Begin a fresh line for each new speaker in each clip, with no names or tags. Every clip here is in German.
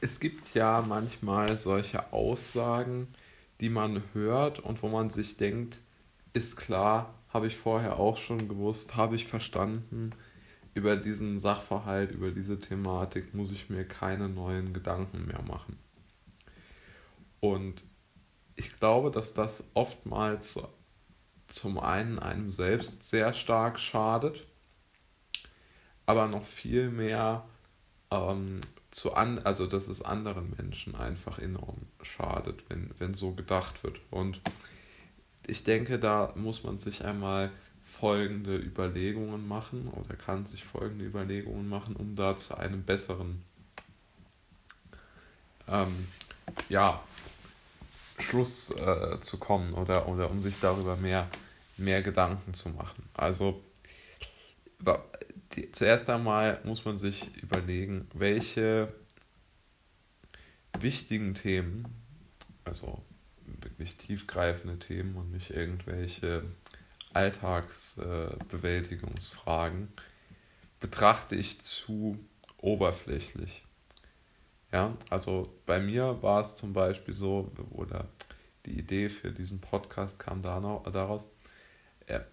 es gibt ja manchmal solche Aussagen, die man hört und wo man sich denkt, ist klar, habe ich vorher auch schon gewusst, habe ich verstanden. Über diesen Sachverhalt, über diese Thematik muss ich mir keine neuen Gedanken mehr machen. Und ich glaube, dass das oftmals zum einen einem selbst sehr stark schadet, aber noch viel mehr ähm, zu an, also dass es anderen Menschen einfach enorm schadet, wenn, wenn so gedacht wird. Und ich denke, da muss man sich einmal folgende Überlegungen machen oder kann sich folgende Überlegungen machen, um da zu einem besseren ähm, ja, Schluss äh, zu kommen oder, oder um sich darüber mehr, mehr Gedanken zu machen. Also die, zuerst einmal muss man sich überlegen, welche wichtigen Themen, also wirklich tiefgreifende Themen und nicht irgendwelche Alltagsbewältigungsfragen, äh, betrachte ich zu oberflächlich. Ja, also bei mir war es zum Beispiel so, oder die Idee für diesen Podcast kam da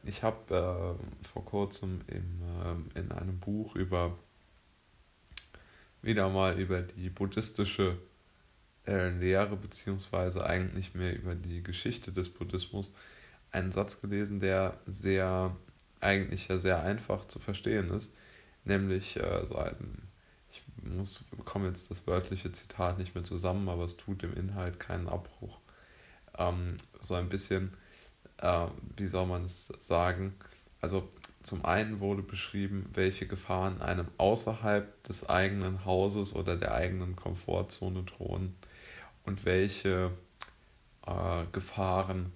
ich habe äh, vor kurzem im, äh, in einem Buch über wieder mal über die buddhistische äh, Lehre beziehungsweise eigentlich mehr über die Geschichte des Buddhismus einen Satz gelesen, der sehr eigentlich ja sehr einfach zu verstehen ist, nämlich äh, so ich muss bekomme jetzt das wörtliche Zitat nicht mehr zusammen, aber es tut dem Inhalt keinen Abbruch. Ähm, so ein bisschen äh, wie soll man es sagen, also zum einen wurde beschrieben, welche Gefahren einem außerhalb des eigenen Hauses oder der eigenen Komfortzone drohen und welche äh, Gefahren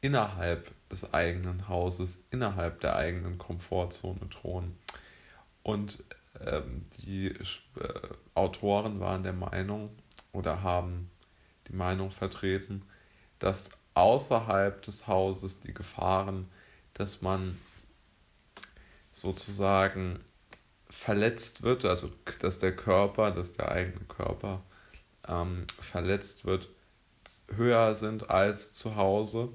innerhalb des eigenen Hauses, innerhalb der eigenen Komfortzone drohen. Und ähm, die äh, Autoren waren der Meinung oder haben die Meinung vertreten, dass außerhalb des Hauses die Gefahren, dass man sozusagen verletzt wird, also dass der Körper, dass der eigene Körper ähm, verletzt wird, höher sind als zu Hause.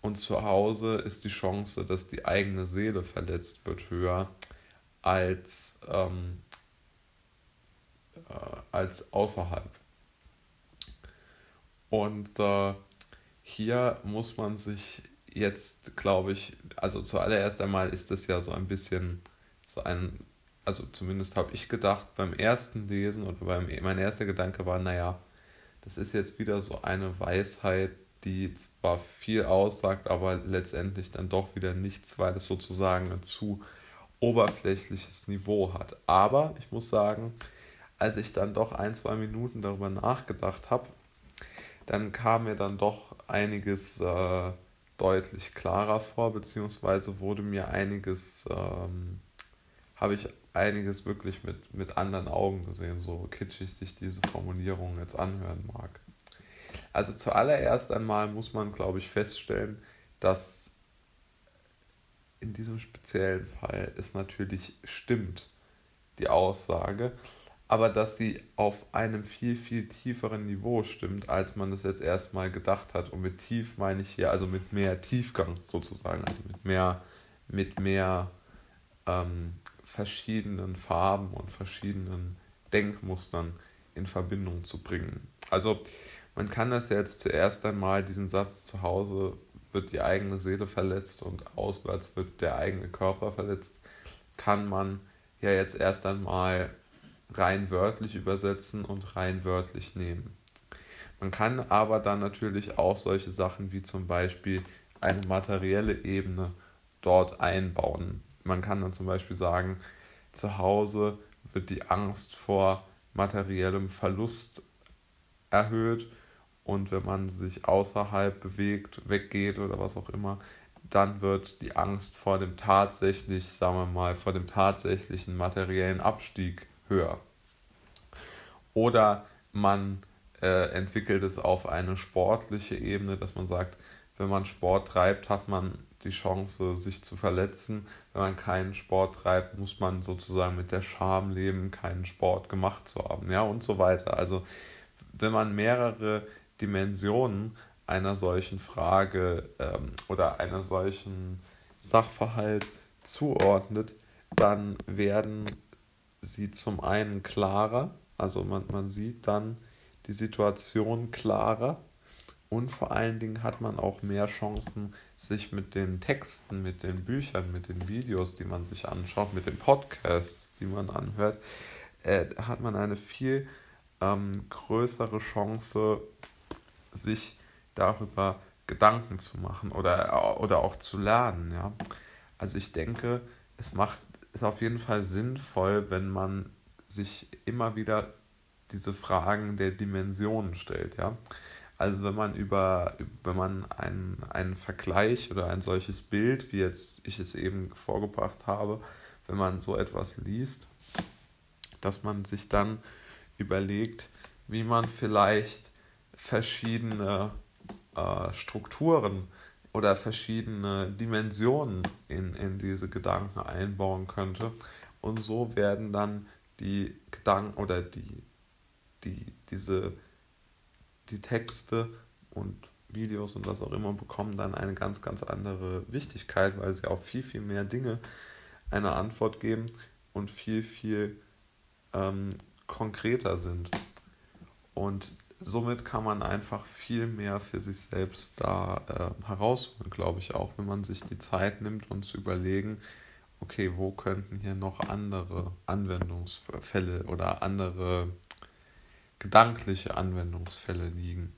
Und zu Hause ist die Chance, dass die eigene Seele verletzt wird, höher als, ähm, äh, als außerhalb. Und äh, hier muss man sich jetzt, glaube ich, also zuallererst einmal ist das ja so ein bisschen so ein, also zumindest habe ich gedacht beim ersten Lesen oder beim, mein erster Gedanke war, naja, das ist jetzt wieder so eine Weisheit, die zwar viel aussagt, aber letztendlich dann doch wieder nichts, weil es sozusagen ein zu oberflächliches Niveau hat. Aber ich muss sagen, als ich dann doch ein, zwei Minuten darüber nachgedacht habe, dann kam mir dann doch einiges äh, deutlich klarer vor, beziehungsweise wurde mir einiges, ähm, habe ich einiges wirklich mit, mit anderen Augen gesehen, so kitschig sich diese Formulierung jetzt anhören mag. Also zuallererst einmal muss man, glaube ich, feststellen, dass in diesem speziellen Fall es natürlich stimmt, die Aussage, aber dass sie auf einem viel, viel tieferen Niveau stimmt, als man es jetzt erstmal gedacht hat. Und mit tief meine ich hier also mit mehr Tiefgang sozusagen, also mit mehr, mit mehr ähm, verschiedenen Farben und verschiedenen Denkmustern in Verbindung zu bringen. Also man kann das jetzt zuerst einmal, diesen Satz zu Hause wird die eigene Seele verletzt und auswärts wird der eigene Körper verletzt, kann man ja jetzt erst einmal rein wörtlich übersetzen und rein wörtlich nehmen. Man kann aber dann natürlich auch solche Sachen wie zum Beispiel eine materielle Ebene dort einbauen. Man kann dann zum Beispiel sagen, zu Hause wird die Angst vor materiellem Verlust erhöht und wenn man sich außerhalb bewegt, weggeht oder was auch immer, dann wird die Angst vor dem tatsächlich, sagen wir mal, vor dem tatsächlichen materiellen Abstieg höher. Oder man äh, entwickelt es auf eine sportliche Ebene, dass man sagt, wenn man Sport treibt, hat man die Chance, sich zu verletzen. Wenn man keinen Sport treibt, muss man sozusagen mit der Scham leben, keinen Sport gemacht zu haben, ja, und so weiter. Also, wenn man mehrere Dimensionen einer solchen Frage ähm, oder einer solchen Sachverhalt zuordnet, dann werden sie zum einen klarer, also man, man sieht dann die Situation klarer und vor allen Dingen hat man auch mehr Chancen, sich mit den Texten, mit den Büchern, mit den Videos, die man sich anschaut, mit den Podcasts, die man anhört, äh, hat man eine viel ähm, größere Chance, sich darüber Gedanken zu machen oder, oder auch zu lernen. Ja? Also ich denke, es macht ist auf jeden Fall sinnvoll, wenn man sich immer wieder diese Fragen der Dimensionen stellt, ja. Also wenn man über, wenn man einen, einen Vergleich oder ein solches Bild, wie jetzt ich es eben vorgebracht habe, wenn man so etwas liest, dass man sich dann überlegt, wie man vielleicht verschiedene äh, Strukturen oder verschiedene Dimensionen in, in diese Gedanken einbauen könnte. Und so werden dann die Gedanken oder die, die, diese, die Texte und Videos und was auch immer bekommen dann eine ganz, ganz andere Wichtigkeit, weil sie auf viel, viel mehr Dinge eine Antwort geben und viel, viel ähm, konkreter sind. Und somit kann man einfach viel mehr für sich selbst da äh, herausholen, glaube ich, auch wenn man sich die Zeit nimmt und zu überlegen, okay, wo könnten hier noch andere Anwendungsfälle oder andere gedankliche Anwendungsfälle liegen.